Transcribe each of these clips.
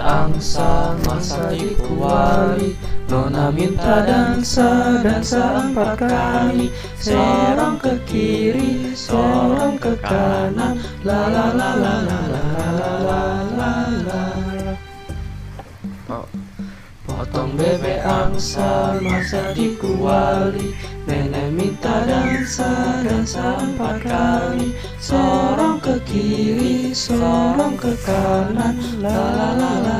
angsa masa dikuali. Nona minta dansa, dansa empat kali. Seorang ke kiri, seorang ke kanan. La la la la la la bebek angsa masa dikuali. Nenek minta dansa, dansa empat kali. Seorang ke kiri, seorang ke kanan. La la la la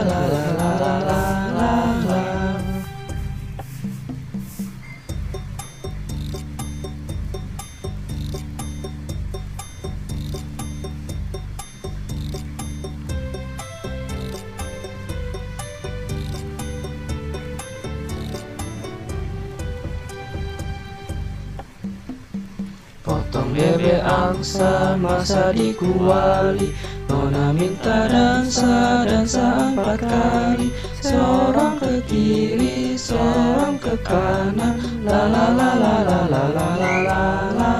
Potong bebek angsa masa dikuali Nona minta dansa, dansa empat kali Seorang ke kiri, seorang ke kanan La la la la la la la la la la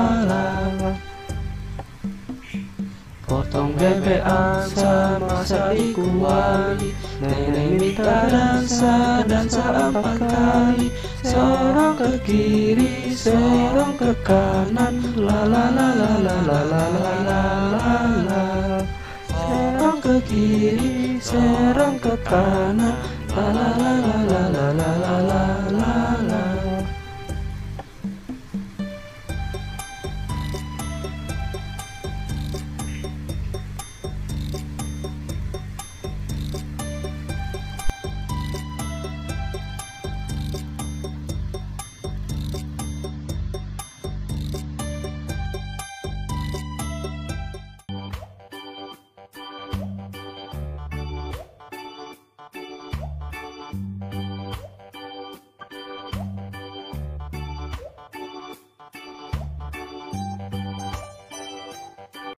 la Potong bebek angsa masa dikuali Nenek minta dansa, dansa empat kali Seorang ke kiri, seorang ke kanan La la la la la la la la la la Serang ke kiri, serang ke kanan la la la la la la la la la